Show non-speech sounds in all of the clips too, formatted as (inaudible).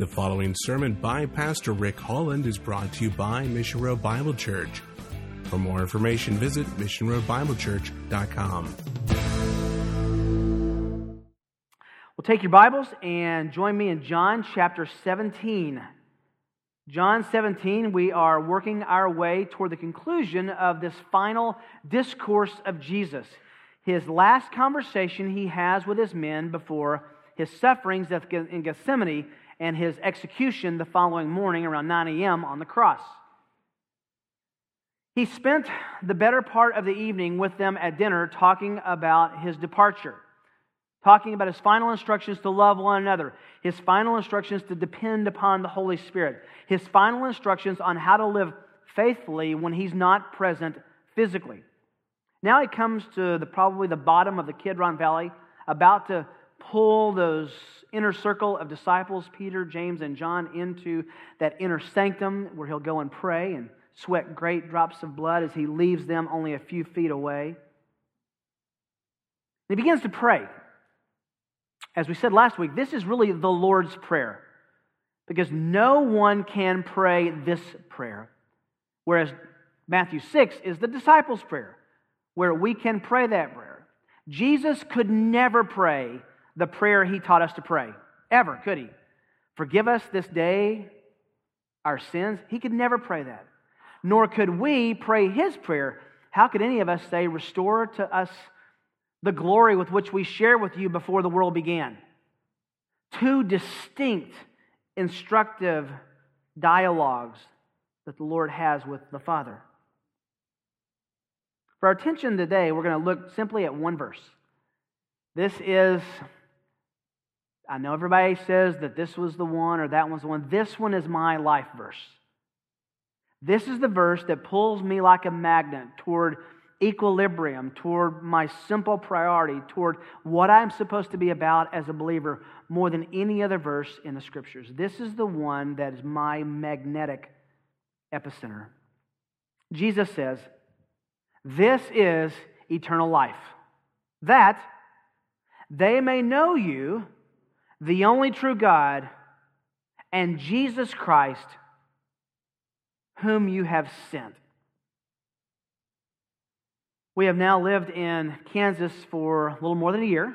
The following sermon by Pastor Rick Holland is brought to you by Mission Road Bible Church. For more information, visit missionroadbiblechurch.com. Well, take your Bibles and join me in John chapter 17. John 17, we are working our way toward the conclusion of this final discourse of Jesus. His last conversation he has with his men before his sufferings in Gethsemane and his execution the following morning around 9 a.m. on the cross. He spent the better part of the evening with them at dinner talking about his departure, talking about his final instructions to love one another, his final instructions to depend upon the Holy Spirit, his final instructions on how to live faithfully when he's not present physically. Now he comes to the, probably the bottom of the Kidron Valley, about to pull those inner circle of disciples, Peter, James, and John, into that inner sanctum where he'll go and pray and sweat great drops of blood as he leaves them only a few feet away. He begins to pray. As we said last week, this is really the Lord's Prayer because no one can pray this prayer. Whereas Matthew 6 is the disciples' prayer, where we can pray that prayer. Jesus could never pray the prayer he taught us to pray. Ever, could he? Forgive us this day our sins. He could never pray that. Nor could we pray his prayer. How could any of us say, Restore to us the glory with which we share with you before the world began? Two distinct, instructive dialogues that the Lord has with the Father. For our attention today, we're going to look simply at one verse. This is I know everybody says that this was the one or that one's the one. This one is my life verse. This is the verse that pulls me like a magnet toward equilibrium, toward my simple priority, toward what I'm supposed to be about as a believer more than any other verse in the scriptures. This is the one that is my magnetic epicenter. Jesus says, This is eternal life, that they may know you the only true God, and Jesus Christ, whom you have sent. We have now lived in Kansas for a little more than a year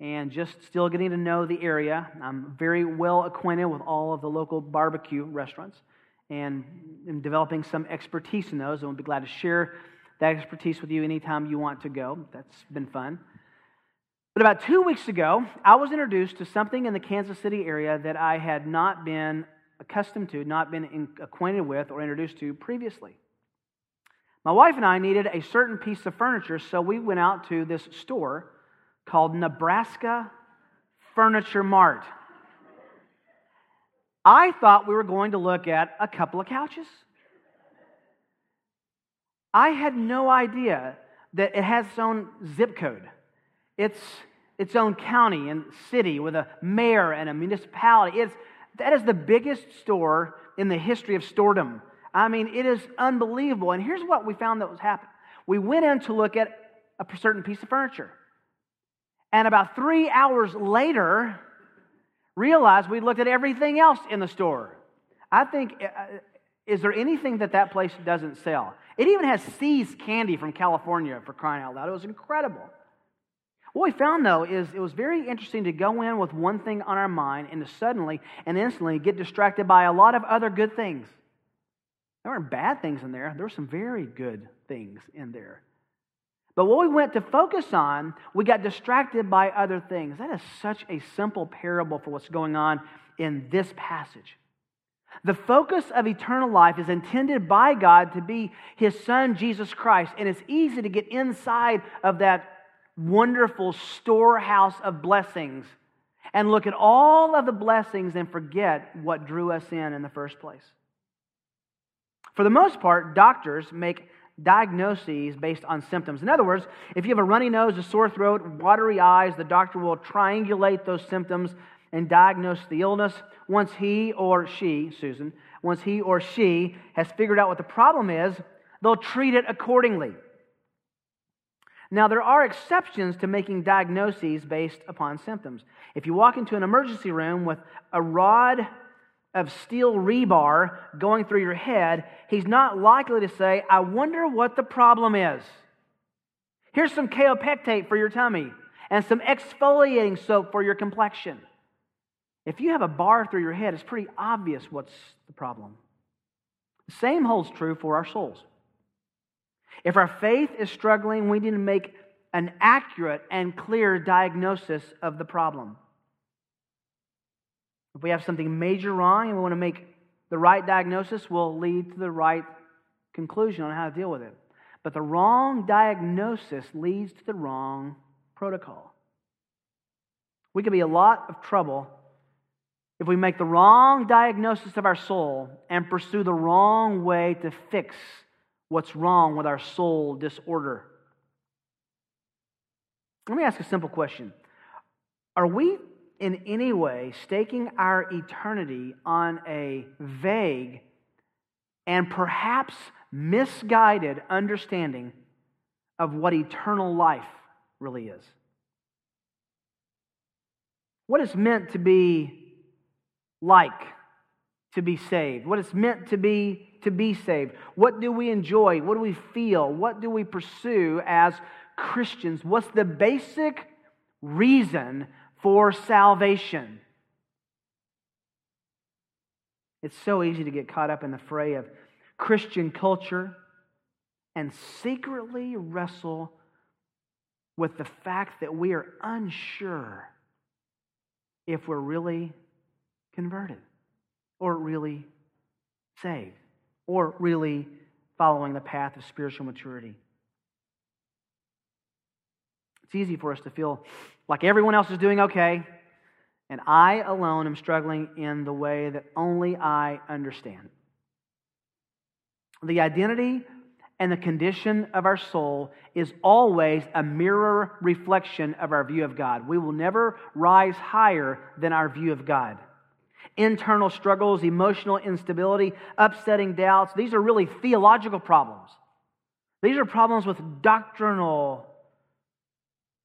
and just still getting to know the area. I'm very well acquainted with all of the local barbecue restaurants and am developing some expertise in those. And we'll be glad to share that expertise with you anytime you want to go. That's been fun. But about two weeks ago, I was introduced to something in the Kansas City area that I had not been accustomed to, not been in, acquainted with, or introduced to previously. My wife and I needed a certain piece of furniture, so we went out to this store called Nebraska Furniture Mart. I thought we were going to look at a couple of couches. I had no idea that it has its own zip code. It's its own county and city with a mayor and a municipality. It's, that is the biggest store in the history of stordom. I mean, it is unbelievable. And here's what we found that was happening. We went in to look at a certain piece of furniture. And about three hours later, realized we looked at everything else in the store. I think, uh, uh, is there anything that that place doesn't sell? It even has See's candy from California for crying out loud. It was incredible. What we found, though, is it was very interesting to go in with one thing on our mind and to suddenly and instantly get distracted by a lot of other good things. There weren't bad things in there, there were some very good things in there. But what we went to focus on, we got distracted by other things. That is such a simple parable for what's going on in this passage. The focus of eternal life is intended by God to be His Son, Jesus Christ, and it's easy to get inside of that wonderful storehouse of blessings and look at all of the blessings and forget what drew us in in the first place. For the most part, doctors make diagnoses based on symptoms. In other words, if you have a runny nose, a sore throat, watery eyes, the doctor will triangulate those symptoms and diagnose the illness. Once he or she, Susan, once he or she has figured out what the problem is, they'll treat it accordingly. Now, there are exceptions to making diagnoses based upon symptoms. If you walk into an emergency room with a rod of steel rebar going through your head, he's not likely to say, I wonder what the problem is. Here's some kaopectate for your tummy and some exfoliating soap for your complexion. If you have a bar through your head, it's pretty obvious what's the problem. The same holds true for our souls. If our faith is struggling, we need to make an accurate and clear diagnosis of the problem. If we have something major wrong and we want to make the right diagnosis, will lead to the right conclusion on how to deal with it. But the wrong diagnosis leads to the wrong protocol. We could be a lot of trouble if we make the wrong diagnosis of our soul and pursue the wrong way to fix what's wrong with our soul disorder. Let me ask a simple question Are we in any way staking our eternity on a vague and perhaps misguided understanding of what eternal life really is? What is meant to be like to be saved? What it's meant to be to be saved? What do we enjoy? What do we feel? What do we pursue as Christians? What's the basic reason for salvation? It's so easy to get caught up in the fray of Christian culture and secretly wrestle with the fact that we are unsure if we're really converted or really saved or really following the path of spiritual maturity. It's easy for us to feel like everyone else is doing okay, and I alone am struggling in the way that only I understand. The identity and the condition of our soul is always a mirror reflection of our view of God. We will never rise higher than our view of God internal struggles, emotional instability, upsetting doubts. These are really theological problems. These are problems with doctrinal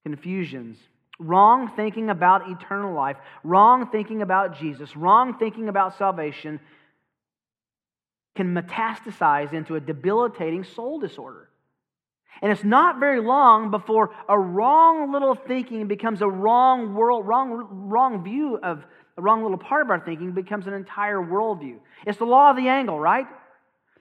confusions. Wrong thinking about eternal life, wrong thinking about Jesus, wrong thinking about salvation can metastasize into a debilitating soul disorder. And it's not very long before a wrong little thinking becomes a wrong world, wrong, wrong view of the wrong little part of our thinking becomes an entire worldview. It's the law of the angle, right?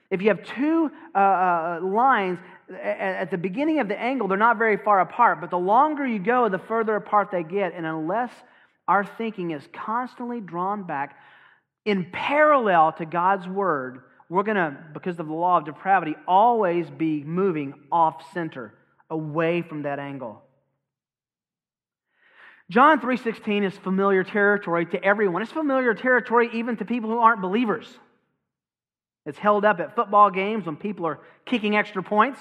If you have two uh, uh, lines at the beginning of the angle, they're not very far apart, but the longer you go, the further apart they get. And unless our thinking is constantly drawn back in parallel to God's word, we're going to, because of the law of depravity, always be moving off center, away from that angle. John 3:16 is familiar territory to everyone. It's familiar territory even to people who aren't believers. It's held up at football games when people are kicking extra points.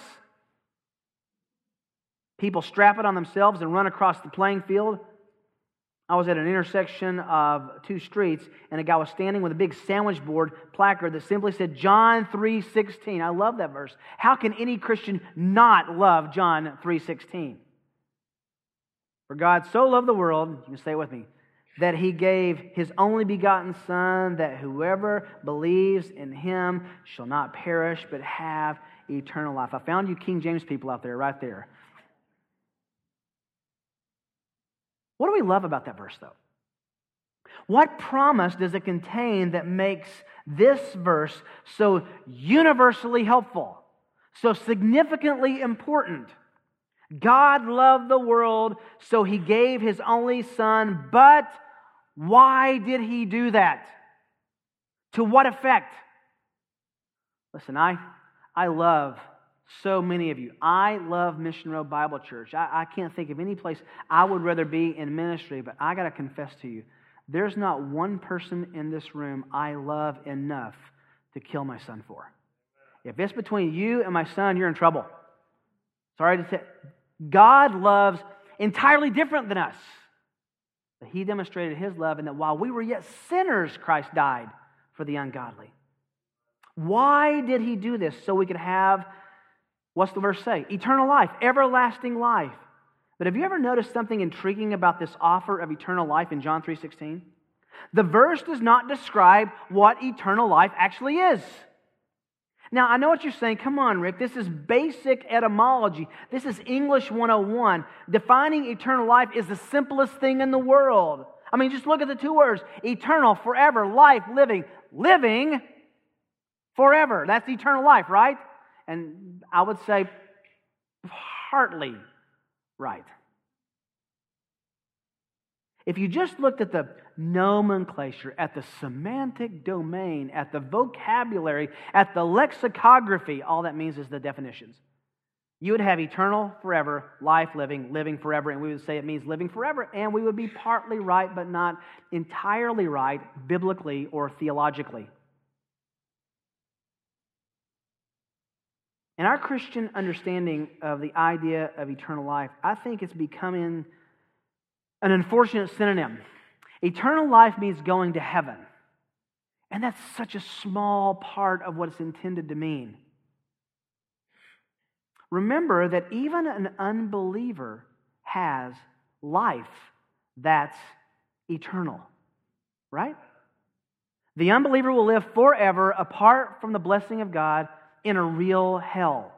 People strap it on themselves and run across the playing field. I was at an intersection of two streets, and a guy was standing with a big sandwich board placard that simply said John 3:16. I love that verse. How can any Christian not love John 3:16? For God so loved the world, you can say it with me, that he gave his only begotten Son, that whoever believes in him shall not perish, but have eternal life. I found you King James people out there, right there. What do we love about that verse, though? What promise does it contain that makes this verse so universally helpful, so significantly important? God loved the world, so he gave his only son. But why did he do that? To what effect? Listen, I, I love so many of you. I love Mission Road Bible Church. I, I can't think of any place I would rather be in ministry, but I got to confess to you, there's not one person in this room I love enough to kill my son for. If it's between you and my son, you're in trouble. Sorry to say, God loves entirely different than us. But he demonstrated his love in that while we were yet sinners, Christ died for the ungodly. Why did he do this? So we could have What's the verse say? Eternal life, everlasting life. But have you ever noticed something intriguing about this offer of eternal life in John 3:16? The verse does not describe what eternal life actually is. Now, I know what you're saying. Come on, Rick. This is basic etymology. This is English 101. Defining eternal life is the simplest thing in the world. I mean, just look at the two words eternal, forever, life, living. Living forever. That's eternal life, right? And I would say partly right. If you just looked at the nomenclature, at the semantic domain, at the vocabulary, at the lexicography, all that means is the definitions. You would have eternal, forever, life living, living forever, and we would say it means living forever, and we would be partly right, but not entirely right, biblically or theologically. In our Christian understanding of the idea of eternal life, I think it's becoming an unfortunate synonym. Eternal life means going to heaven. And that's such a small part of what it's intended to mean. Remember that even an unbeliever has life that's eternal, right? The unbeliever will live forever apart from the blessing of God in a real hell.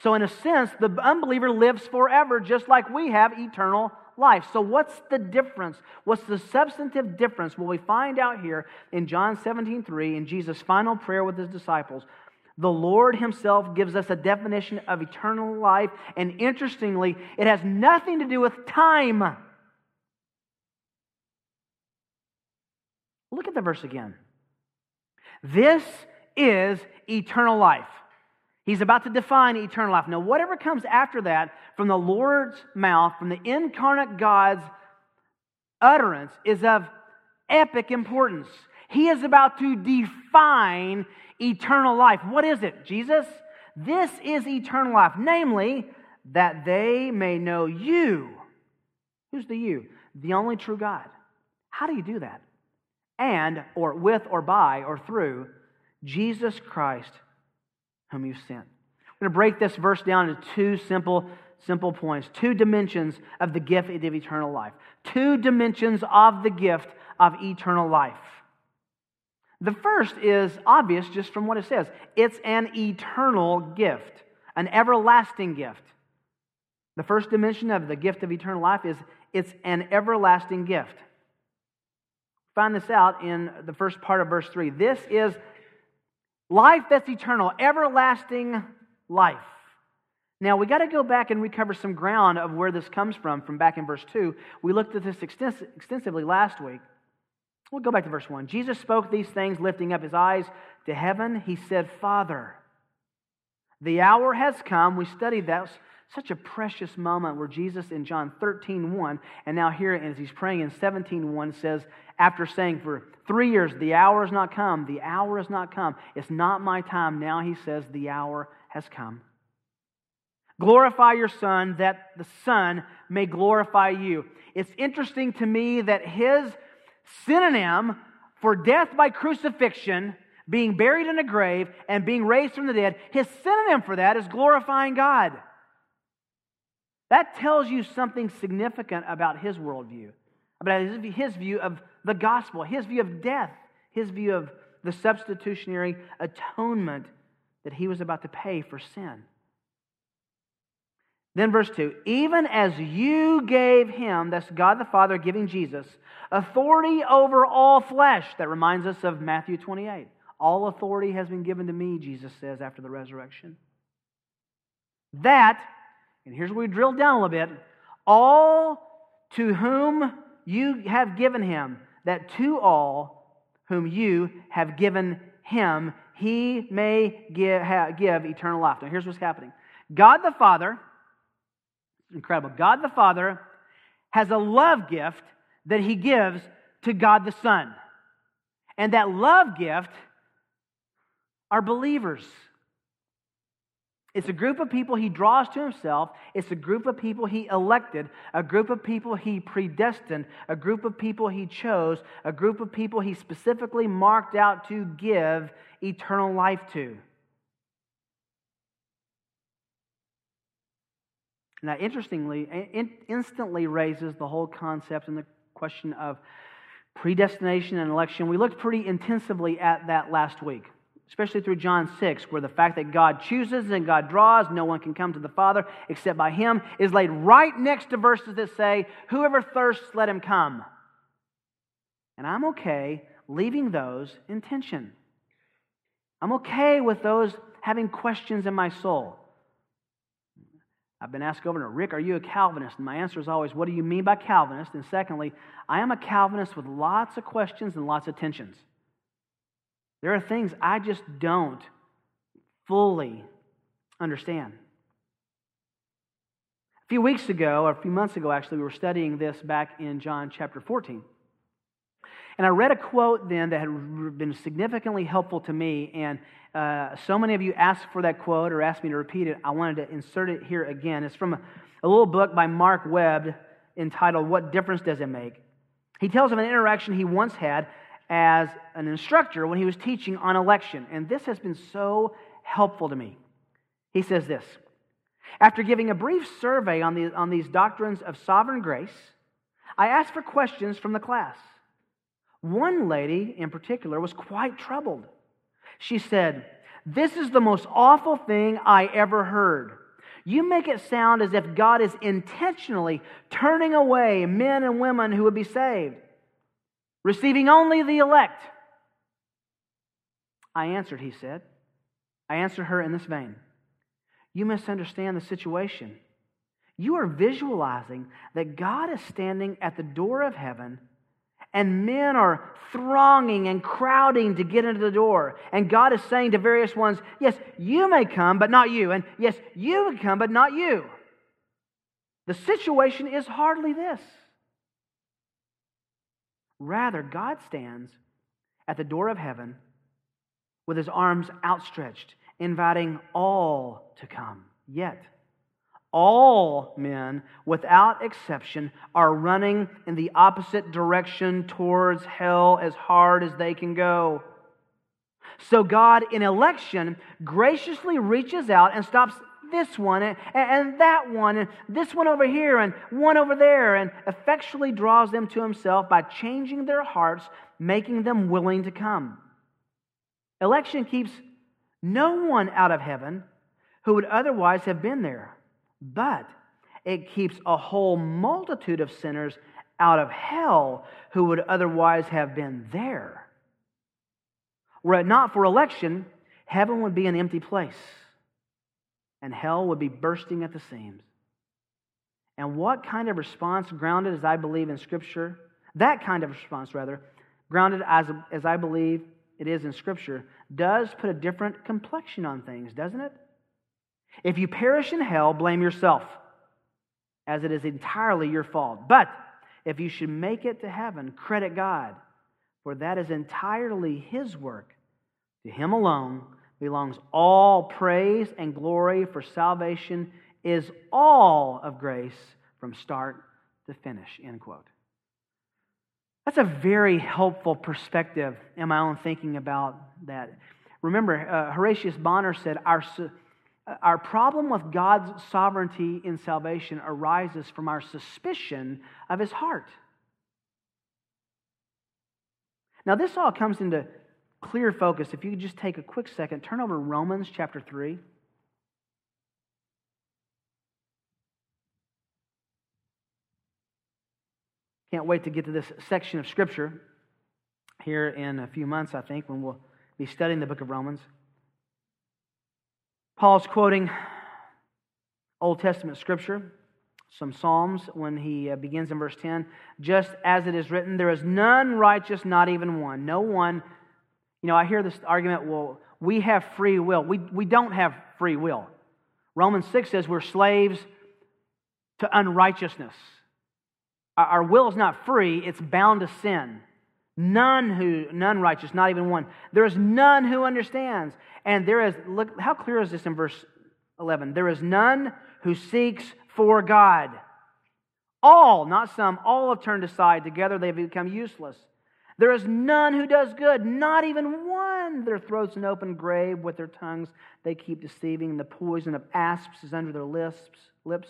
So, in a sense, the unbeliever lives forever just like we have eternal life. So, what's the difference? What's the substantive difference? Well, we find out here in John 17 3, in Jesus' final prayer with his disciples. The Lord Himself gives us a definition of eternal life, and interestingly, it has nothing to do with time. Look at the verse again. This is eternal life. He's about to define eternal life. Now, whatever comes after that from the Lord's mouth, from the incarnate God's utterance, is of epic importance. He is about to define eternal life. What is it, Jesus? This is eternal life, namely, that they may know you. Who's the you? The only true God. How do you do that? And, or with, or by, or through Jesus Christ whom you sent. We're going to break this verse down into two simple, simple points, two dimensions of the gift of eternal life, two dimensions of the gift of eternal life. The first is obvious just from what it says it's an eternal gift, an everlasting gift. The first dimension of the gift of eternal life is it's an everlasting gift. Find this out in the first part of verse 3. This is Life that's eternal, everlasting life. Now, we got to go back and recover some ground of where this comes from, from back in verse 2. We looked at this extensively last week. We'll go back to verse 1. Jesus spoke these things, lifting up his eyes to heaven. He said, Father, the hour has come. We studied that. Such a precious moment where Jesus in John 13, 1, and now here as he's praying in 17, 1 says, after saying for three years, the hour has not come, the hour has not come, it's not my time. Now he says, the hour has come. Glorify your Son, that the Son may glorify you. It's interesting to me that his synonym for death by crucifixion, being buried in a grave, and being raised from the dead, his synonym for that is glorifying God. That tells you something significant about his worldview, about his view of the gospel, his view of death, his view of the substitutionary atonement that he was about to pay for sin. Then, verse 2 even as you gave him, that's God the Father giving Jesus, authority over all flesh. That reminds us of Matthew 28. All authority has been given to me, Jesus says after the resurrection. That and here's where we drill down a little bit. All to whom you have given him, that to all whom you have given him, he may give, give eternal life. Now, here's what's happening God the Father, incredible, God the Father has a love gift that he gives to God the Son. And that love gift are believers. It's a group of people he draws to himself. It's a group of people he elected, a group of people he predestined, a group of people he chose, a group of people he specifically marked out to give eternal life to. Now, interestingly, in, instantly raises the whole concept and the question of predestination and election. We looked pretty intensively at that last week, especially through John 6, where the fact that God chooses and God draws, no one can come to the Father except by Him, is laid right next to verses that say, Whoever thirsts, let him come. And I'm okay leaving those in tension. I'm okay with those having questions in my soul. I've been asked over Governor Rick, are you a Calvinist? And my answer is always, what do you mean by Calvinist? And secondly, I am a Calvinist with lots of questions and lots of tensions. There are things I just don't fully understand. A few weeks ago, or a few months ago, actually, we were studying this back in John chapter 14. And I read a quote then that had been significantly helpful to me. And uh, so many of you asked for that quote or asked me to repeat it. I wanted to insert it here again. It's from a, a little book by Mark Webb entitled, What Difference Does It Make? He tells of an interaction he once had as an instructor when he was teaching on election. And this has been so helpful to me. He says this After giving a brief survey on, the, on these doctrines of sovereign grace, I asked for questions from the class. One lady in particular was quite troubled. She said, This is the most awful thing I ever heard. You make it sound as if God is intentionally turning away men and women who would be saved, receiving only the elect. I answered, he said. I answered her in this vein You misunderstand the situation. You are visualizing that God is standing at the door of heaven and men are thronging and crowding to get into the door. And God is saying to various ones, Yes, you may come, but not you. And yes, you may come, but not you. The situation is hardly this. Rather, God stands at the door of heaven with his arms outstretched, inviting all to come. Yet, all men, without exception, are running in the opposite direction towards hell as hard as they can go. So God, in election, graciously reaches out and stops this one and, and, that one and this one over here and one over there and effectually draws them to himself by changing their hearts, making them willing to come. Election keeps no one out of heaven who would otherwise have been there but it keeps a whole multitude of sinners out of hell who would otherwise have been there. Were it not for election, heaven would be an empty place, and hell would be bursting at the seams. And what kind of response, grounded as I believe in Scripture, that kind of response, rather, grounded as, as I believe it is in Scripture, does put a different complexion on things, doesn't it? If you perish in hell, blame yourself, as it is entirely your fault. But if you should make it to heaven, credit God, for that is entirely His work. To Him alone belongs all praise and glory, for salvation is all of grace from start to finish. End quote. That's a very helpful perspective in my own thinking about that. Remember, uh, Horatius Bonar said, Our our problem with God's sovereignty in salvation arises from our suspicion of his heart. Now, this all comes into clear focus. If you could just take a quick second, turn over Romans chapter 3. Can't wait to get to this section of Scripture here in a few months, I think, when we'll be studying the book of Romans. Paul's quoting Old Testament scripture, some Psalms, when he uh, begins in verse 10. Just as it is written, there is none righteous, not even one. No one. You know, I hear this argument, well, we have free will. We, we don't have free will. Romans 6 says we're slaves to unrighteousness. Our, our will is not free, it's bound to sin. None who, none righteous, not even one. There is none who understands. And there is, look, how clear is this in verse 11? There is none who seeks for God. All, not some, all have turned aside. Together they have become useless. There is none who does good, not even one. Their throats an open grave, with their tongues they keep deceiving. The poison of asps is under their lips. lips.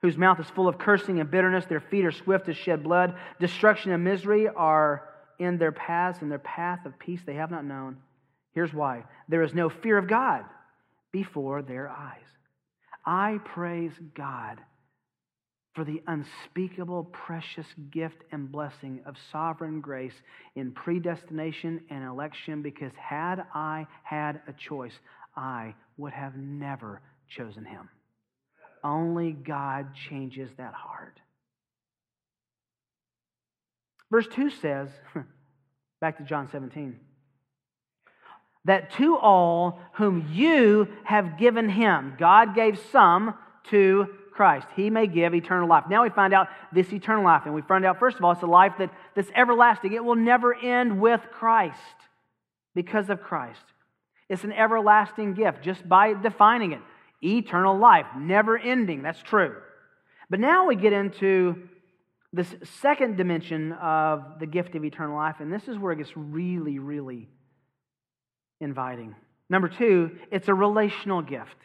whose mouth is full of cursing and bitterness. Their feet are swift to shed blood. Destruction and misery are in their paths, and their path of peace they have not known. Here's why there is no fear of God before their eyes. I praise God for the unspeakable, precious gift and blessing of sovereign grace in predestination and election, because had I had a choice, I would have never chosen him. Only God changes that heart. Verse 2 says, (laughs) back to John 17, that to all whom you have given him, God gave some to Christ. He may give eternal life. Now we find out this eternal life, and we find out, first of all, it's a life that, that's everlasting. It will never end with Christ because of Christ. It's an everlasting gift just by defining it. Eternal life, never ending. That's true. But now we get into this second dimension of the gift of eternal life, and this is where it gets really, really inviting. Number two, it's a relational gift.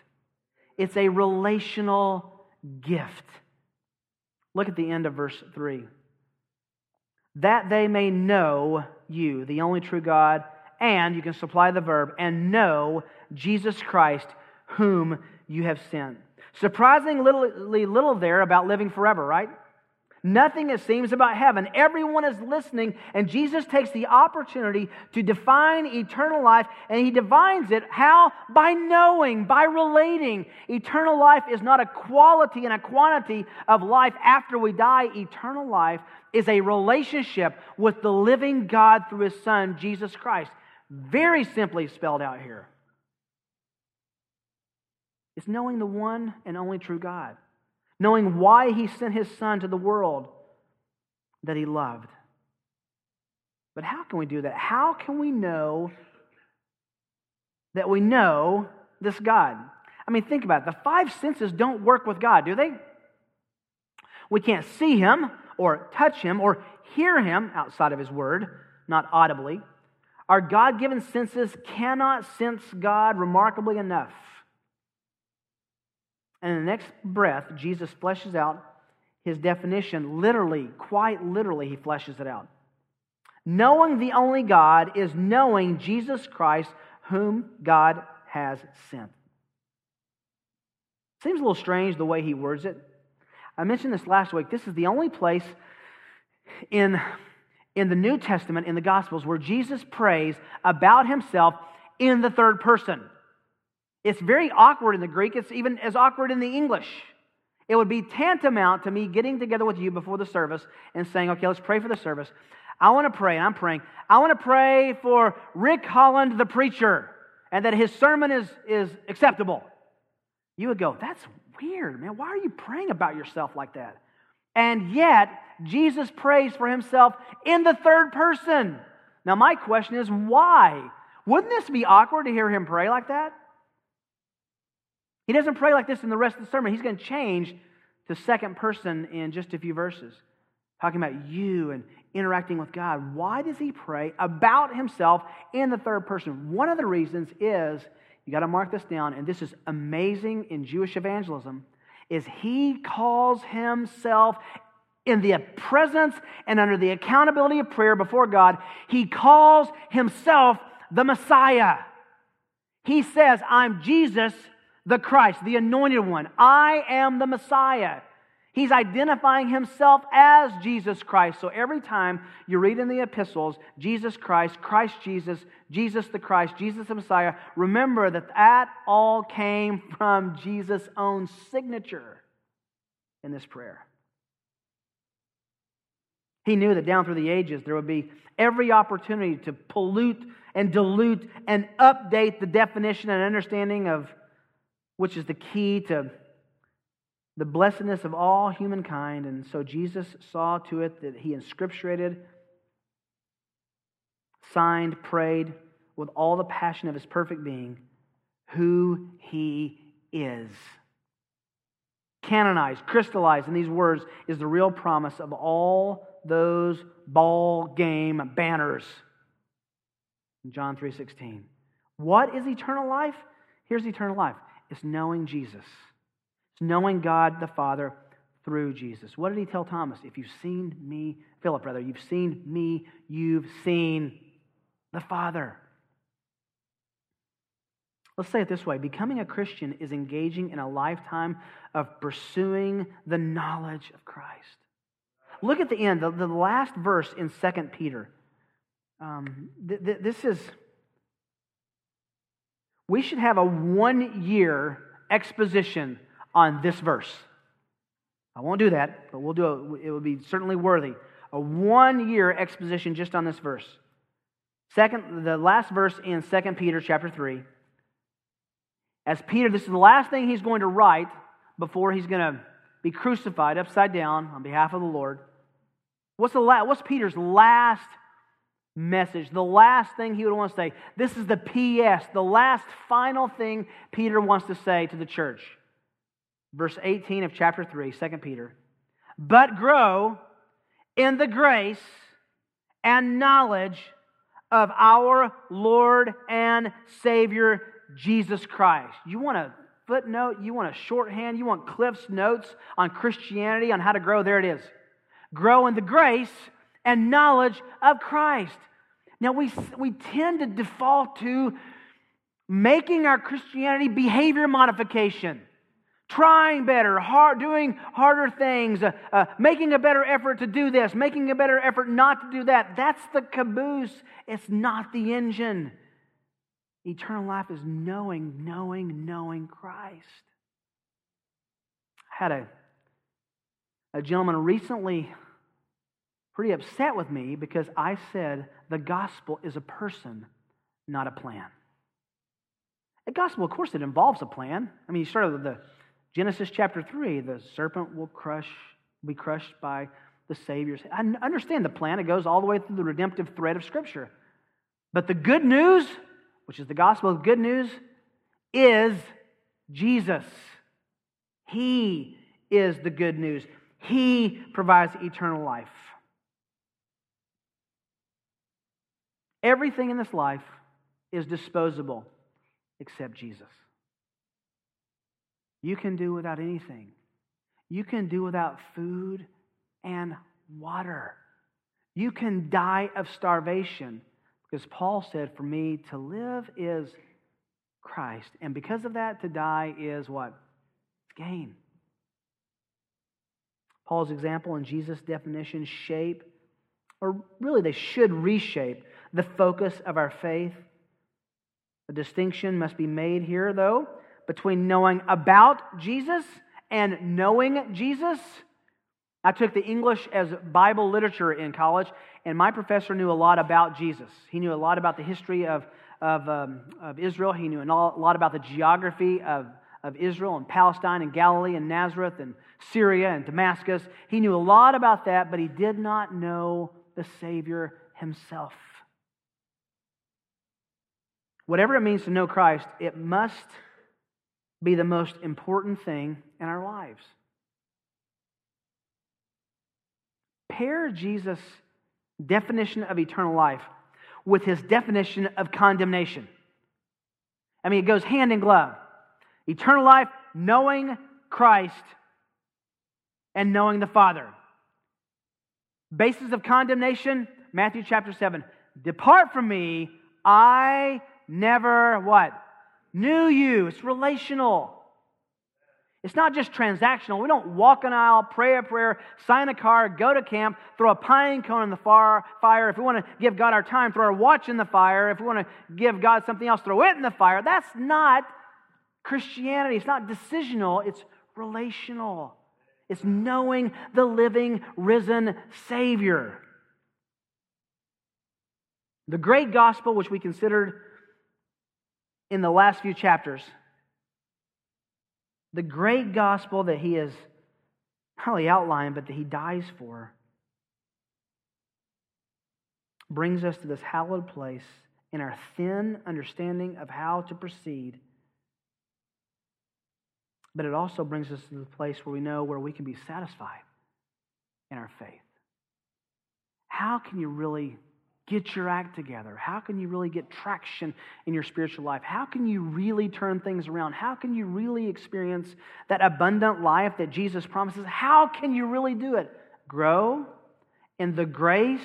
It's a relational gift. Look at the end of verse 3. That they may know you, the only true God, and you can supply the verb, and know Jesus Christ, whom you have sent. Surprisingly little there about living forever, right? Nothing, it seems, about heaven. Everyone is listening, and Jesus takes the opportunity to define eternal life, and he defines it how? By knowing, by relating. Eternal life is not a quality and a quantity of life after we die. Eternal life is a relationship with the living God through his Son, Jesus Christ. Very simply spelled out here. It's knowing the one and only true God knowing why he sent his son to the world that he loved. But how can we do that? How can we know that we know this God? I mean, think about it. The five senses don't work with God, do they? We can't see him or touch him or hear him outside of his word, not audibly. Our God given senses cannot sense God remarkably enough. And in the next breath, Jesus fleshes out his definition literally, quite literally, he fleshes it out. Knowing the only God is knowing Jesus Christ, whom God has sent. Seems a little strange the way he words it. I mentioned this last week. This is the only place in, in the New Testament, in the Gospels, where Jesus prays about himself in the third person. It's very awkward in the Greek. It's even as awkward in the English. It would be tantamount to me getting together with you before the service and saying, okay, let's pray for the service. I want to pray, and I'm praying. I want to pray for Rick Holland, the preacher, and that his sermon is, is acceptable. You would go, that's weird, man. Why are you praying about yourself like that? And yet, Jesus prays for himself in the third person. Now, my question is, why? Wouldn't this be awkward to hear him pray like that? He doesn't pray like this in the rest of the sermon. He's going to change to second person in just a few verses, talking about you and interacting with God. Why does he pray about himself in the third person? One of the reasons is, you got to mark this down, and this is amazing in Jewish evangelism, is he calls himself in the presence and under the accountability of prayer before God, he calls himself the Messiah. He says, I'm Jesus the Christ, the anointed one. I am the Messiah. He's identifying himself as Jesus Christ. So every time you read in the epistles, Jesus Christ, Christ Jesus, Jesus the Christ, Jesus the Messiah, remember that that all came (laughs) from Jesus' own signature in this prayer. He knew that down through the ages there would be every opportunity to pollute and dilute and update the definition and understanding of which is the key to the blessedness of all humankind. And so Jesus saw to it that he inscripturated, signed, prayed with all the passion of his perfect being who he is. Canonized, crystallized in these words is the real promise of all those ball game banners. John 3:16. What is eternal life? Here's eternal life. It's knowing Jesus. It's knowing God the Father through Jesus. What did he tell Thomas? If you've seen me, Philip, rather, you've seen me, you've seen the Father. Let's say it this way becoming a Christian is engaging in a lifetime of pursuing the knowledge of Christ. Look at the end, the, the last verse in 2 Peter. Um, th- th- this is, we should have a one year exposition on this verse. I won't do that, but we'll do it. It would be certainly worthy. A one year exposition just on this verse. Second, the last verse in 2 Peter chapter 3. As Peter, this is the last thing he's going to write before he's going to be crucified upside down on behalf of the Lord. What's, the la- what's Peter's last message? The last thing he would want to say. This is the P.S., the last final thing Peter wants to say to the church. Verse 18 of chapter 3, 2 Peter. But grow in the grace and knowledge of our Lord and Savior Jesus Christ. You want a footnote? You want a shorthand? You want Cliff's notes on Christianity, on how to grow? There it is. Grow in the grace and knowledge of Christ. Now, we, we tend to default to making our Christianity behavior modification trying better, hard, doing harder things, uh, uh, making a better effort to do this, making a better effort not to do that. That's the caboose. It's not the engine. Eternal life is knowing, knowing, knowing Christ. I had a, a gentleman recently pretty upset with me because I said the gospel is a person, not a plan. The gospel, of course, it involves a plan. I mean, you start with the Genesis chapter 3, the serpent will crush, be crushed by the Savior's. I understand the plan. It goes all the way through the redemptive thread of Scripture. But the good news, which is the gospel of good news, is Jesus. He is the good news. He provides eternal life. Everything in this life is disposable except Jesus. You can do without anything. You can do without food and water. You can die of starvation because Paul said, For me to live is Christ. And because of that, to die is what? It's gain. Paul's example and Jesus' definition shape, or really they should reshape, the focus of our faith. A distinction must be made here, though, between knowing about Jesus and knowing Jesus. I took the English as Bible literature in college, and my professor knew a lot about Jesus. He knew a lot about the history of, of, um, of Israel, he knew a lot about the geography of, of Israel and Palestine and Galilee and Nazareth and Syria and Damascus. He knew a lot about that, but he did not know the Savior himself. Whatever it means to know Christ, it must be the most important thing in our lives. Pair Jesus' definition of eternal life with his definition of condemnation. I mean, it goes hand in glove. Eternal life, knowing Christ and knowing the Father. Basis of condemnation, Matthew chapter 7. Depart from me, I never what? Knew you. It's relational. It's not just transactional. We don't walk an aisle, pray a prayer, sign a card, go to camp, throw a pine cone in the fire. If we want to give God our time, throw our watch in the fire. If we want to give God something else, throw it in the fire. That's not Christianity. It's not decisional, it's relational. It's knowing the living, risen Savior. The great gospel, which we considered in the last few chapters. The great gospel that he has not only outlined, but that he dies for, brings us to this hallowed place in our thin understanding of how to proceed. But it also brings us to the place where we know where we can be satisfied in our faith. How can you really get your act together? How can you really get traction in your spiritual life? How can you really turn things around? How can you really experience that abundant life that Jesus promises? How can you really do it? Grow in the grace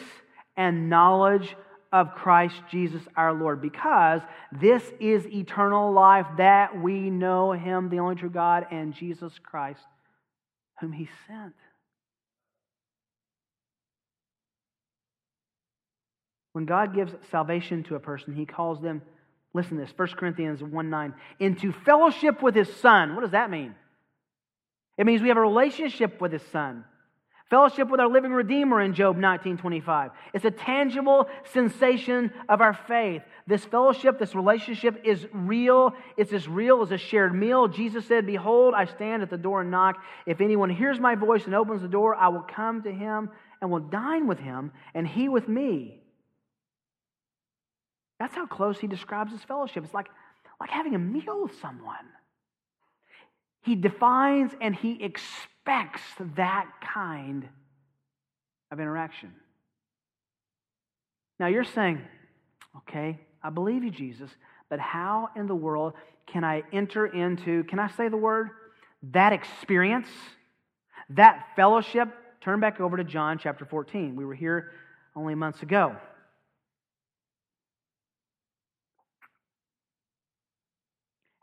and knowledge of Christ Jesus our Lord, because this is eternal life that we know Him, the only true God, and Jesus Christ, whom He sent. When God gives salvation to a person, He calls them, listen to this, 1 Corinthians 1 9, into fellowship with His Son. What does that mean? It means we have a relationship with His Son. Fellowship with our living Redeemer in Job 19:25. It's a tangible sensation of our faith. This fellowship, this relationship is real. It's as real as a shared meal. Jesus said, Behold, I stand at the door and knock. If anyone hears my voice and opens the door, I will come to him and will dine with him, and he with me. That's how close he describes his fellowship. It's like, like having a meal with someone. He defines and he expects that kind of interaction. Now you're saying, okay, I believe you, Jesus, but how in the world can I enter into, can I say the word? That experience, that fellowship. Turn back over to John chapter 14. We were here only months ago.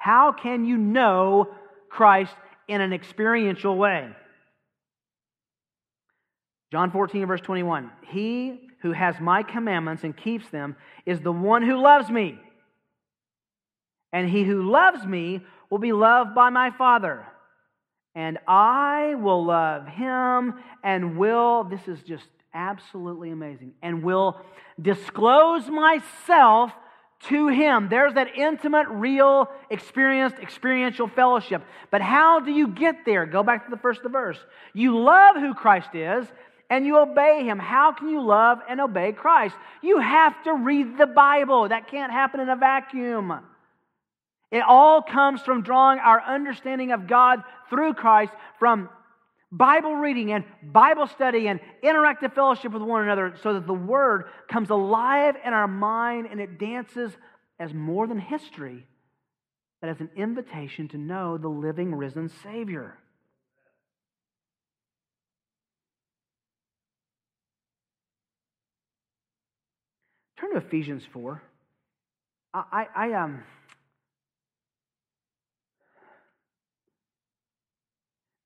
How can you know Christ in an experiential way? John 14, verse 21. He who has my commandments and keeps them is the one who loves me. And he who loves me will be loved by my Father. And I will love him and will, this is just absolutely amazing, and will disclose myself to Him. There's that intimate, real, experienced, experiential fellowship. But how do you get there? Go back to the first the verse. You love who Christ is and you obey Him. How can you love and obey Christ? You have to read the Bible. That can't happen in a vacuum. It all comes from drawing our understanding of God through Christ from Bible reading and Bible study and interactive fellowship with one another so that the Word comes alive in our mind and it dances as more than history, but as an invitation to know the living, risen Savior. Turn to Ephesians 4. I, I, I um,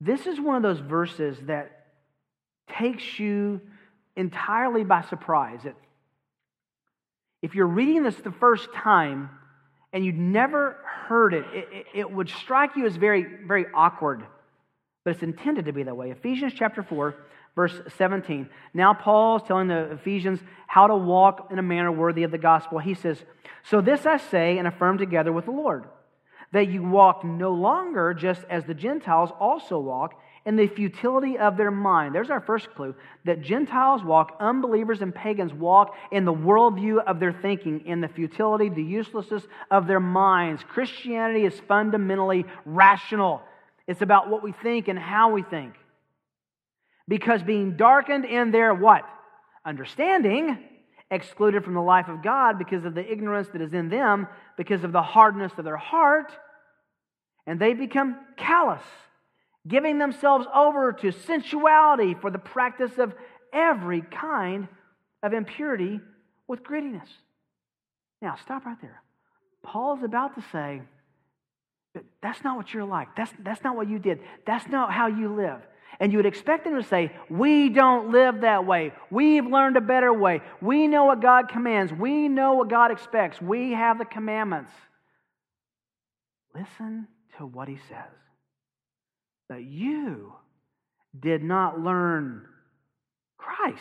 This is one of those verses that takes you entirely by surprise. If you're reading this the first time and you'd never heard it, it, it, it would strike you as very, very awkward. But it's intended to be that way. Ephesians chapter 4, verse 17. Now, Paul is telling the Ephesians how to walk in a manner worthy of the gospel. He says, So this I say and affirm together with the Lord that you walk no longer just as the Gentiles also walk in the futility of their mind. There's our first clue that Gentiles walk, unbelievers and pagans walk in the worldview of their thinking, in the futility, the uselessness of their minds. Christianity is fundamentally rational, it's about what we think and how we think. Because being darkened in their what? Understanding excluded from the life of God because of the ignorance that is in them, because of the hardness of their heart, and they become callous, giving themselves over to sensuality for the practice of every kind of impurity with greediness. Now, stop right there. Paul is about to say, that's not what you're like. That's, that's not what you did. That's not how you live. And you would expect them to say, We don't live that way. We've learned a better way. We know what God commands. We know what God expects. We have the commandments. Listen to what he says. That you did not learn Christ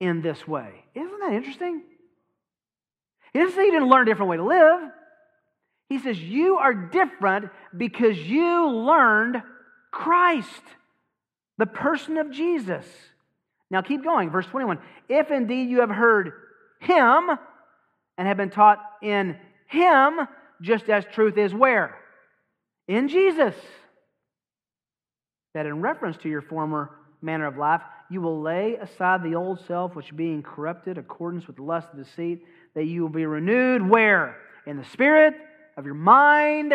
in this way. Isn't that interesting? He doesn't say you didn't learn a different way to live. He says you are different because you learned Christ, the person of Jesus. Now keep going. Verse 21 If indeed you have heard him and have been taught in him, just as truth is where? In Jesus. That in reference to your former manner of life, you will lay aside the old self, which being corrupted accordance with the lust of deceit, that you will be renewed where? In the spirit of your mind,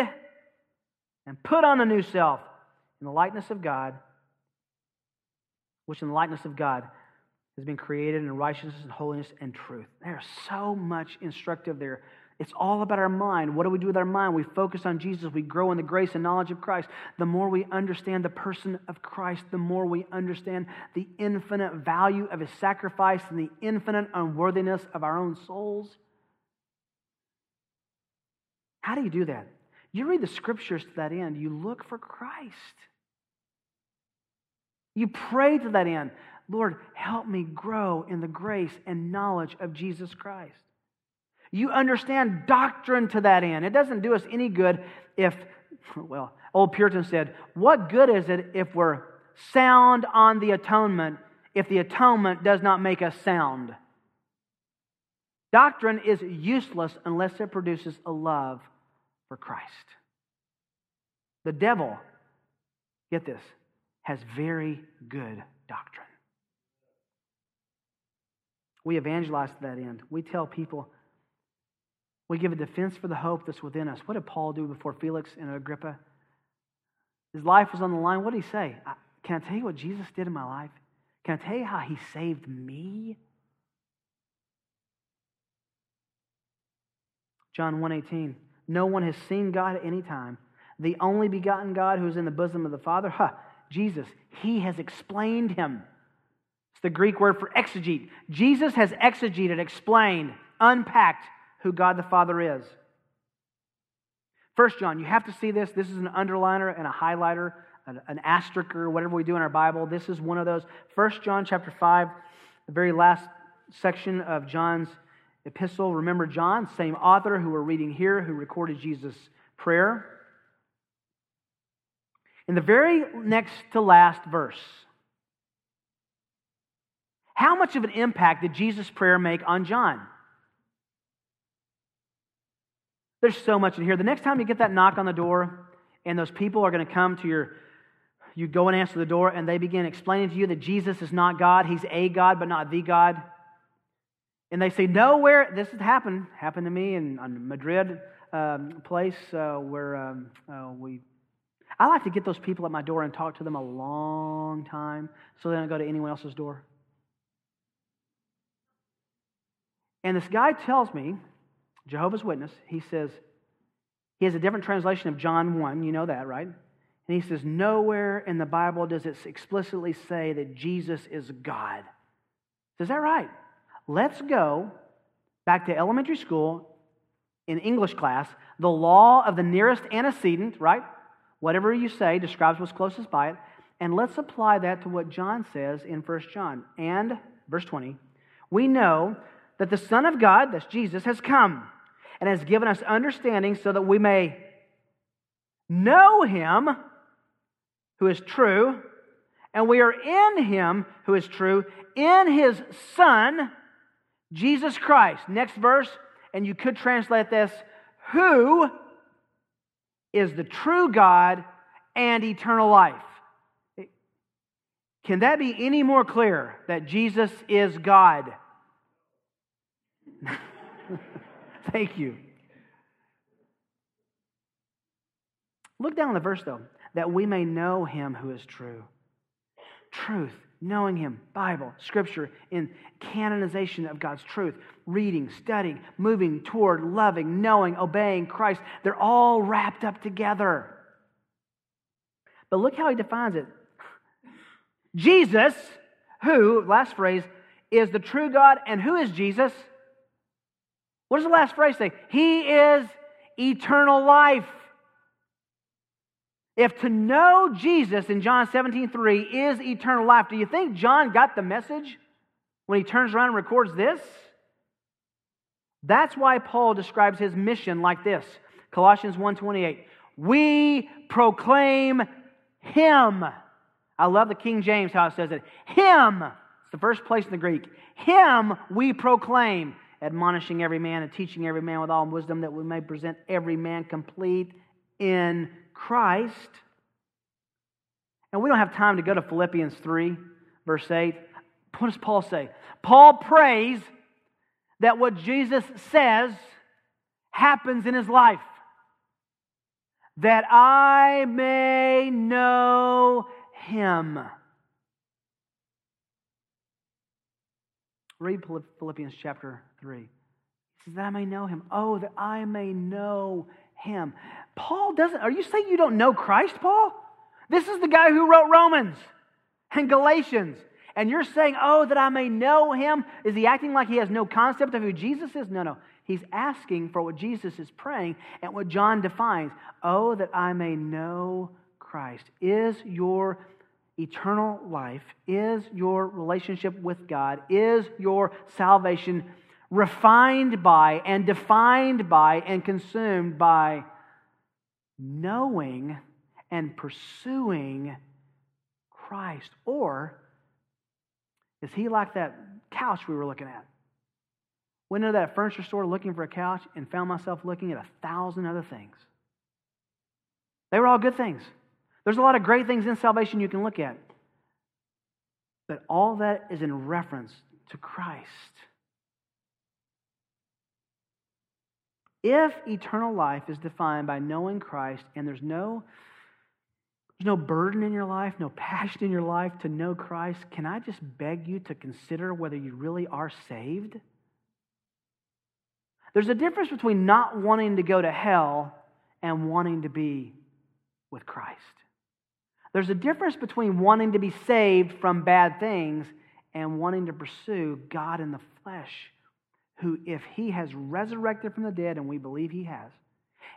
and put on the new self in the likeness of God, which in the likeness of God has been created in righteousness and holiness and truth. There's so much instructive there. It's all about our mind. What do we do with our mind? We focus on Jesus. We grow in the grace and knowledge of Christ. The more we understand the person of Christ, the more we understand the infinite value of his sacrifice and the infinite unworthiness of our own souls. How do you do that? You read the scriptures to that end, you look for Christ. You pray to that end. Lord, help me grow in the grace and knowledge of Jesus Christ. You understand doctrine to that end. It doesn't do us any good if, (laughs) well, old Puritan said, What good is it if we're sound on the atonement if the atonement does not make us sound? Doctrine is useless unless it produces a love for Christ. The devil, get this, has very good doctrine. We evangelize to that end. We tell people, we give a defense for the hope that's within us. What did Paul do before Felix and Agrippa? His life was on the line. What did he say? Can I tell you what Jesus did in my life? Can I tell you how he saved me? John 1:18. No one has seen God at any time. The only begotten God who is in the bosom of the Father, huh, Jesus, he has explained him It's the Greek word for exegete. Jesus has exegeted, explained, unpacked who God the Father is. First John, you have to see this. This is an underliner and a highlighter, an, an asterisk or whatever we do in our Bible. This is one of those. First John chapter 5, the very last section of John's epistle. Remember John, same author who we're reading here, who recorded Jesus' prayer. In the very next to last verse, how much of an impact did Jesus' prayer make on John? There's so much in here. The next time you get that knock on the door and those people are going to come to your, you go and answer the door and they begin explaining to you that Jesus is not God, he's a God, but not the God. And they say, nowhere, this has happened, happened to me in, in Madrid um, place uh, where um, uh, we, I like to get those people at my door and talk to them a long time so they don't go to anyone else's door. And this guy tells me, Jehovah's Witness, he says, he has a different translation of John 1, you know that, right? And he says, Nowhere in the Bible does it explicitly say that Jesus is God. Is that right? Let's go back to elementary school in English class. The law of the nearest antecedent, right? Whatever you say describes what's closest by it. And let's apply that to what John says in 1 John. And, verse 20, we know that the Son of God, that's Jesus, has come and has given us understanding so that we may know him who is true, and we are in him who is true, in his Son, Jesus Christ. Next verse, and you could translate this who is the true God and eternal life. Can that be any more clear that Jesus is God? (laughs) Thank you. Look down the verse, though, that we may know him who is true. Truth, knowing him, Bible, Scripture, in canonization of God's truth, reading, studying, moving toward loving, knowing, obeying Christ. They're all wrapped up together. But look how he defines it Jesus, who, last phrase, is the true God, and who is Jesus? What does the last phrase say? He is eternal life. If to know Jesus in John 17, 3 is eternal life, do you think John got the message when he turns around and records this? That's why Paul describes his mission like this. Colossians 1:28. We proclaim him. I love the King James how it says it. Him. It's the first place in the Greek. Him we proclaim admonishing every man and teaching every man with all wisdom, that we may present every man complete in Christ. And we don't have time to go to Philippians 3, verse 8. What does Paul say? Paul prays that what Jesus says happens in his life. That I may know him. Read Philippians chapter 3. He says, That I may know him. Oh, that I may know him. Paul doesn't, are you saying you don't know Christ, Paul? This is the guy who wrote Romans and Galatians. And you're saying, oh, that I may know him. Is he acting like he has no concept of who Jesus is? No, no. He's asking for what Jesus is praying and what John defines. Oh, that I may know Christ. Is your eternal life, is your relationship with God, is your salvation refined by and defined by and consumed by knowing and pursuing Christ? Or is he like that couch we were looking at? Went into that furniture store looking for a couch and found myself looking at a thousand other things. They were all good things. There's a lot of great things in salvation you can look at. But all that is in reference to Christ. If eternal life is defined by knowing Christ and there's no there's no burden in your life, no passion in your life to know Christ, can I just beg you to consider whether you really are saved? There's a difference between not wanting to go to hell and wanting to be with Christ. There's a difference between wanting to be saved from bad things and wanting to pursue God in the flesh who, if he has resurrected from the dead, and we believe he has,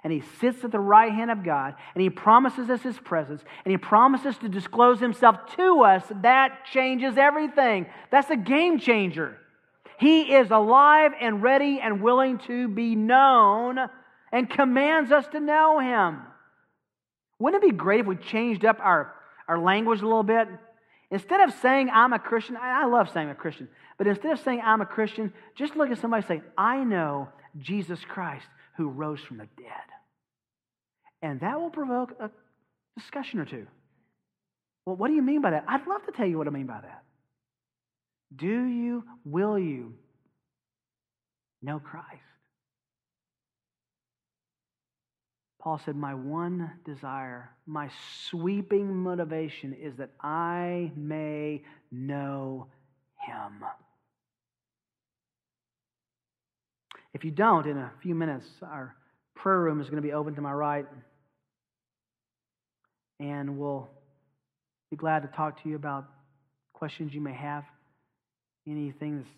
and he sits at the right hand of God, and he promises us his presence, and he promises to disclose himself to us, that changes everything. That's a game changer. He is alive and ready and willing to be known and commands us to know him. Wouldn't it be great if we changed up our, our language a little bit? Instead of saying, I'm a Christian, I love saying I'm a Christian, but instead of saying, I'm a Christian, just look at somebody and say, I know Jesus Christ who rose from the dead. And that will provoke a discussion or two. Well, what do you mean by that? I'd love to tell you what I mean by that. Do you, will you know Christ? Paul said, My one desire, my sweeping motivation is that I may know him. If you don't, in a few minutes, our prayer room is going to be open to my right. And we'll be glad to talk to you about questions you may have, anything that's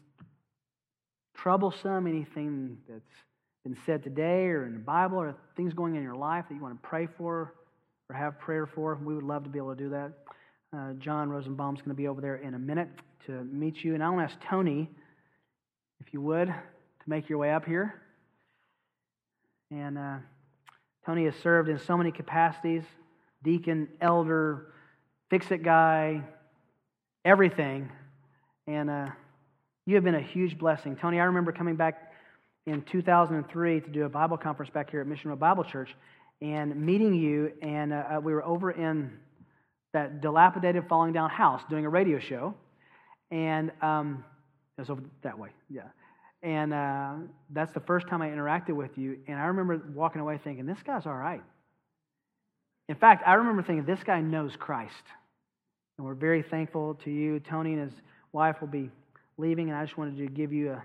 troublesome, anything that's been said today or in the Bible, or things going in your life that you want to pray for or have prayer for. We would love to be able to do that. Uh, John Rosenbaum's going to be over there in a minute to meet you. And I want to ask Tony, if you would, to make your way up here. And uh, Tony has served in so many capacities deacon, elder, fix it guy, everything. And uh, you have been a huge blessing. Tony, I remember coming back in 2003 to do a Bible conference back here at Mission Road Bible Church and meeting you. And uh, uh, we were over in that dilapidated, falling down house doing a radio show. And um, it was over that way, yeah. And uh, that's the first time I interacted with you. And I remember walking away thinking, this guy's all right. In fact, I remember thinking, this guy knows Christ. And we're very thankful to you. Tony and his wife will be leaving, and I just wanted to give you a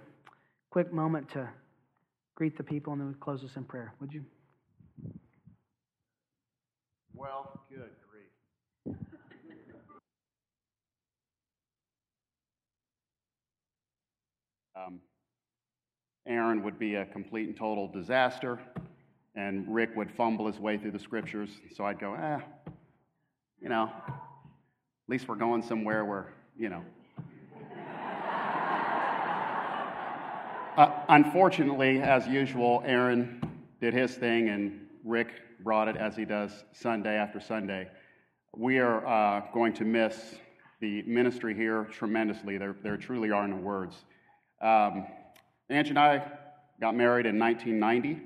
quick moment to greet the people, and then we close us in prayer. Would you? Well, good grief. (laughs) Um, Aaron would be a complete and total disaster, and Rick would fumble his way through the scriptures. So I'd go, ah, you know, at least we're going somewhere where, you know. Uh, unfortunately, as usual, Aaron did his thing, and Rick brought it as he does Sunday after Sunday. We are uh, going to miss the ministry here tremendously. There, there truly are no words. Um, Angie and I got married in 1990.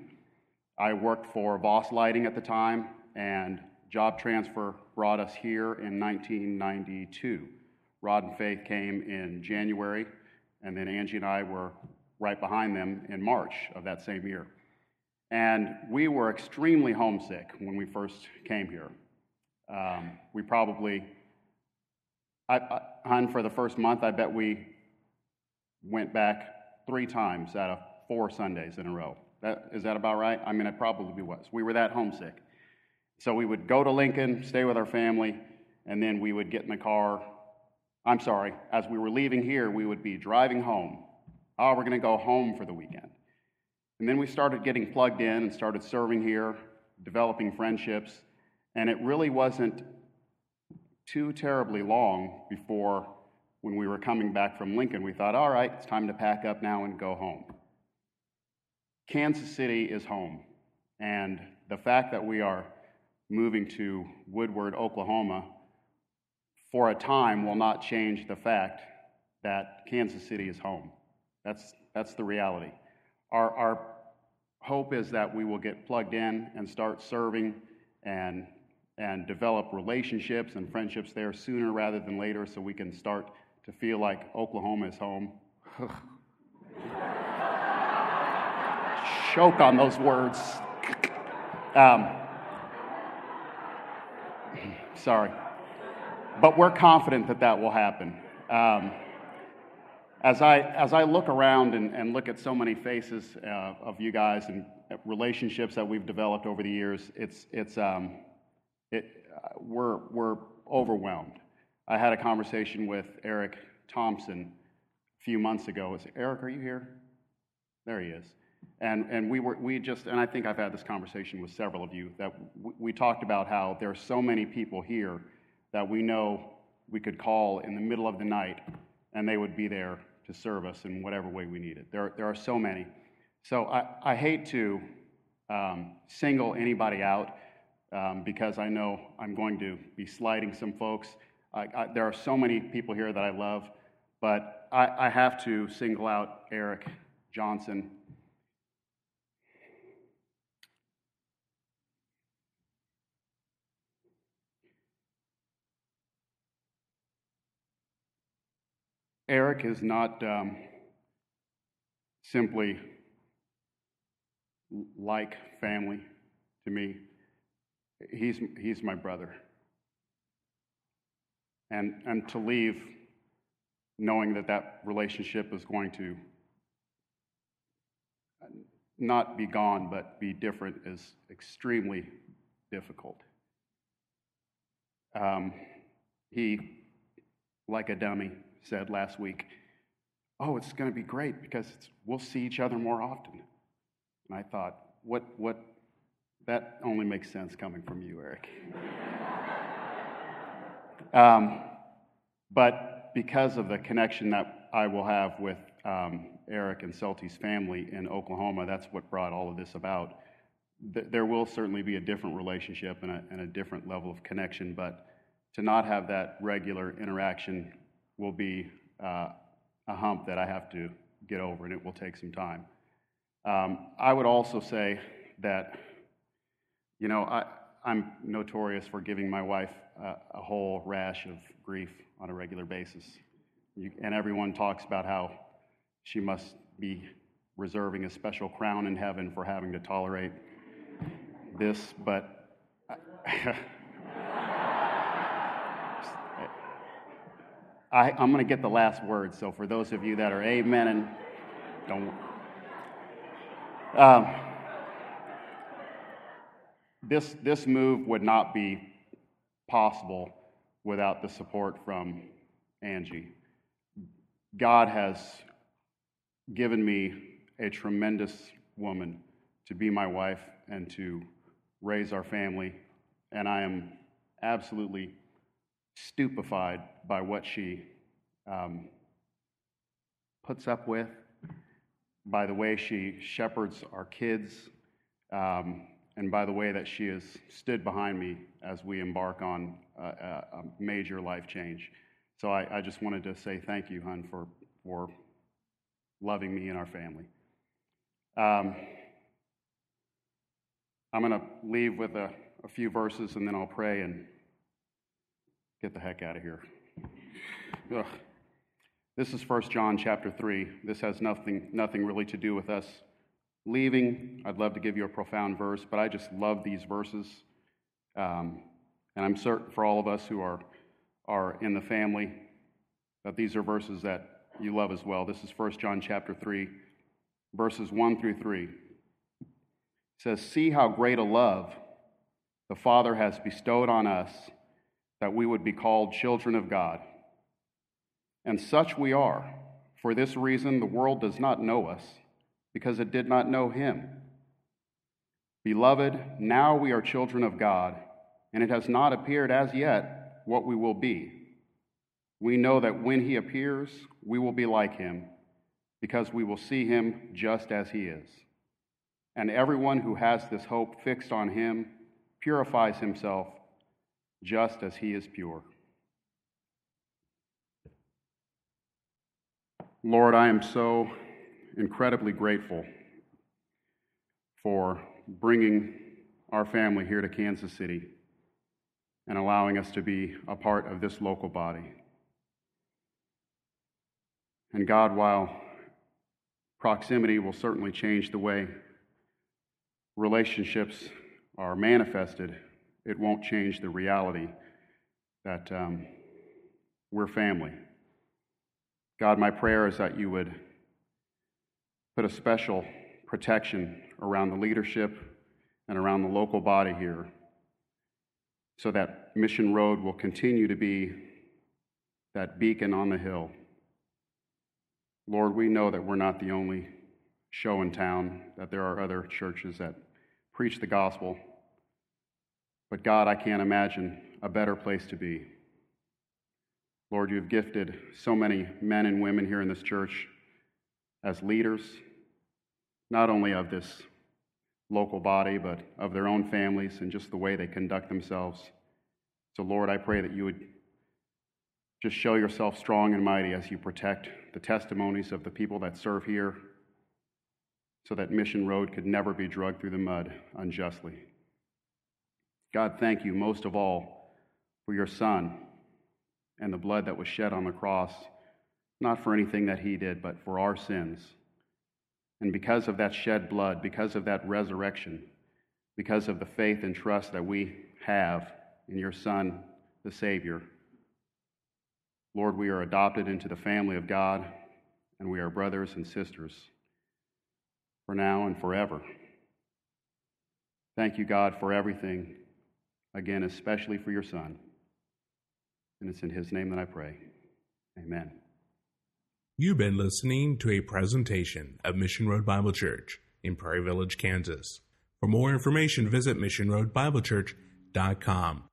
I worked for Voss Lighting at the time, and job transfer brought us here in 1992. Rod and Faith came in January, and then Angie and I were right behind them in March of that same year. And we were extremely homesick when we first came here. Um, we probably, I, I, hun, for the first month, I bet we went back three times out of four Sundays in a row. That, is that about right? I mean, it probably was. We were that homesick. So we would go to Lincoln, stay with our family, and then we would get in the car. I'm sorry, as we were leaving here, we would be driving home. Oh, we're going to go home for the weekend. And then we started getting plugged in and started serving here, developing friendships, and it really wasn't too terribly long before when we were coming back from Lincoln, we thought, all right, it's time to pack up now and go home. Kansas City is home, and the fact that we are moving to Woodward, Oklahoma, for a time will not change the fact that Kansas City is home. That's, that's the reality. Our, our hope is that we will get plugged in and start serving and, and develop relationships and friendships there sooner rather than later so we can start to feel like Oklahoma is home. Choke on those words. Um, sorry. But we're confident that that will happen. Um, as I, as I look around and, and look at so many faces uh, of you guys and relationships that we've developed over the years, it's, it's, um, it, uh, we're, we're overwhelmed. I had a conversation with Eric Thompson a few months ago. Was Eric, are you here? There he is. And, and we were we just and I think I've had this conversation with several of you that we talked about how there are so many people here that we know we could call in the middle of the night and they would be there to serve us in whatever way we needed. There, there are so many. So I, I hate to um, single anybody out um, because I know I'm going to be sliding some folks. I, I, there are so many people here that I love, but I, I have to single out Eric Johnson. Eric is not um, simply like family to me. He's, he's my brother. And, and to leave knowing that that relationship is going to not be gone, but be different is extremely difficult. Um, he, like a dummy, said last week, Oh, it's going to be great because we'll see each other more often. And I thought, what, what, that only makes sense coming from you, Eric. (laughs) um, but because of the connection that I will have with um, Eric and Celti's family in Oklahoma, that's what brought all of this about. Th- there will certainly be a different relationship and a, and a different level of connection, but to not have that regular interaction will be uh, a hump that I have to get over, and it will take some time. Um, I would also say that, you know, I, I'm notorious for giving my wife a, a whole rash of grief on a regular basis. You, and everyone talks about how she must be reserving a special crown in heaven for having to tolerate this, but. (laughs) I, am going to get the last word. So for those of you that are amen and don't. Um, this, this move would not be possible without the support from Angie. God has given me a tremendous woman to be my wife and to raise our family, and I am absolutely stupefied by what she um, puts up with, by the way she shepherds our kids, um, and by the way that she has stood behind me as we embark on a, a major life change. So I, I, just wanted to say thank you, hun, for, for loving me and our family. Um, I'm going to leave with a, a few verses and then I'll pray and get the heck out of here. ugh. This is 1 John chapter 3. This has nothing, nothing really to do with us leaving. I'd love to give you a profound verse, but I just love these verses. Um, and I'm certain for all of us who are, are in the family that these are verses that you love as well. This is 1 John chapter 3, verses 1 through 3. It says, See how great a love the Father has bestowed on us that we would be called children of God. And such we are. For this reason, the world does not know us, because it did not know him. Beloved, now we are children of God, and it has not appeared as yet what we will be. We know that when he appears, we will be like him, because we will see him just as he is. And everyone who has this hope fixed on him purifies himself just as he is pure. Lord, I am so incredibly grateful for bringing our family here to Kansas City and allowing us to be a part of this local body. And God, while proximity will certainly change the way relationships are manifested, it won't change the reality that um, we're family God, my prayer is that you would put a special protection around the leadership and around the local body here so that Mission Road will continue to be that beacon on the hill. Lord, we know that we're not the only show in town, that there are other churches that preach the gospel. But God, I can't imagine a better place to be. Lord, you've gifted so many men and women here in this church as leaders, not only of this local body, but of their own families and just the way they conduct themselves. So, Lord, I pray that you would just show yourself strong and mighty as you protect the testimonies of the people that serve here so that Mission Road could never be dragged through the mud unjustly. God, thank you most of all for your Son and the blood that was shed on the cross, not for anything that he did, but for our sins. And because of that shed blood, because of that resurrection, because of the faith and trust that we have in your Son, the Savior, Lord, we are adopted into the family of God, and we are brothers and sisters for now and forever. Thank you, God, for everything. Again, especially for your Son. And it's in his name that I pray. Amen. You've been listening to a presentation of Mission Road Bible Church in Prairie Village, Kansas. For more information, visit missionroadbiblechurch.com.